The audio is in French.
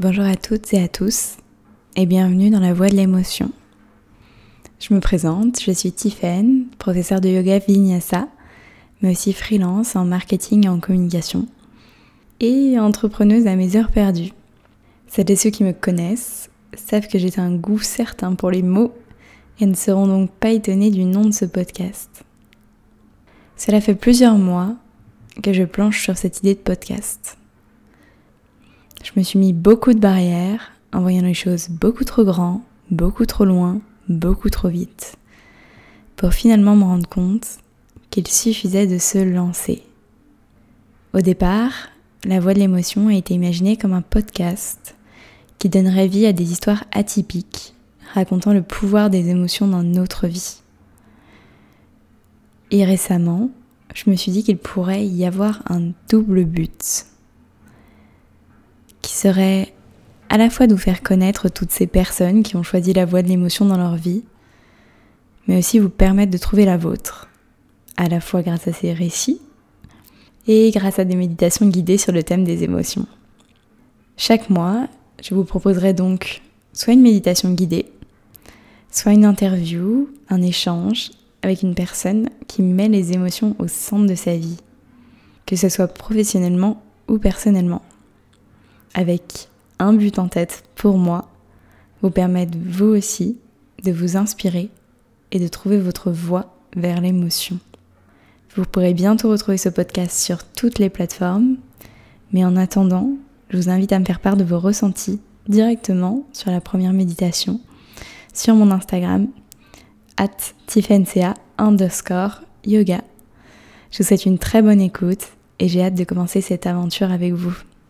Bonjour à toutes et à tous et bienvenue dans la voie de l'émotion. Je me présente, je suis Tiffen, professeure de yoga vinyasa, mais aussi freelance en marketing et en communication et entrepreneuse à mes heures perdues. Celles et ceux qui me connaissent savent que j'ai un goût certain pour les mots et ne seront donc pas étonnés du nom de ce podcast. Cela fait plusieurs mois que je planche sur cette idée de podcast. Je me suis mis beaucoup de barrières en voyant les choses beaucoup trop grands, beaucoup trop loin, beaucoup trop vite, pour finalement me rendre compte qu'il suffisait de se lancer. Au départ, la voix de l'émotion a été imaginée comme un podcast qui donnerait vie à des histoires atypiques, racontant le pouvoir des émotions dans notre vie. Et récemment, je me suis dit qu'il pourrait y avoir un double but serait à la fois de vous faire connaître toutes ces personnes qui ont choisi la voie de l'émotion dans leur vie, mais aussi vous permettre de trouver la vôtre, à la fois grâce à ces récits et grâce à des méditations guidées sur le thème des émotions. Chaque mois, je vous proposerai donc soit une méditation guidée, soit une interview, un échange avec une personne qui met les émotions au centre de sa vie, que ce soit professionnellement ou personnellement avec un but en tête pour moi, vous permettre vous aussi de vous inspirer et de trouver votre voie vers l'émotion. Vous pourrez bientôt retrouver ce podcast sur toutes les plateformes, mais en attendant, je vous invite à me faire part de vos ressentis directement sur la première méditation sur mon Instagram at underscore yoga. Je vous souhaite une très bonne écoute et j'ai hâte de commencer cette aventure avec vous.